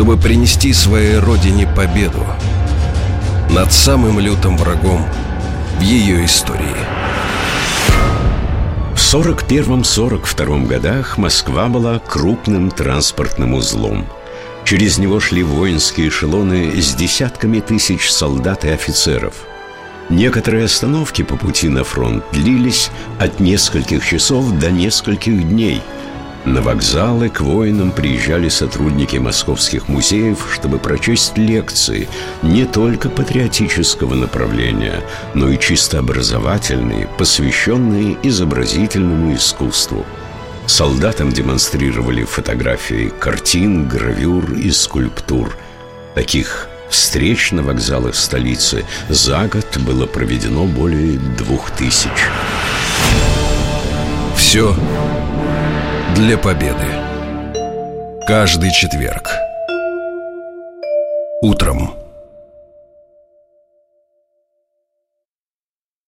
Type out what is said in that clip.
чтобы принести своей родине победу над самым лютым врагом в ее истории. В 41-42 годах Москва была крупным транспортным узлом. Через него шли воинские эшелоны с десятками тысяч солдат и офицеров. Некоторые остановки по пути на фронт длились от нескольких часов до нескольких дней – на вокзалы к воинам приезжали сотрудники московских музеев, чтобы прочесть лекции не только патриотического направления, но и чисто образовательные, посвященные изобразительному искусству. Солдатам демонстрировали фотографии картин, гравюр и скульптур. Таких встреч на вокзалах столицы за год было проведено более двух тысяч. Все для победы. Каждый четверг. Утром.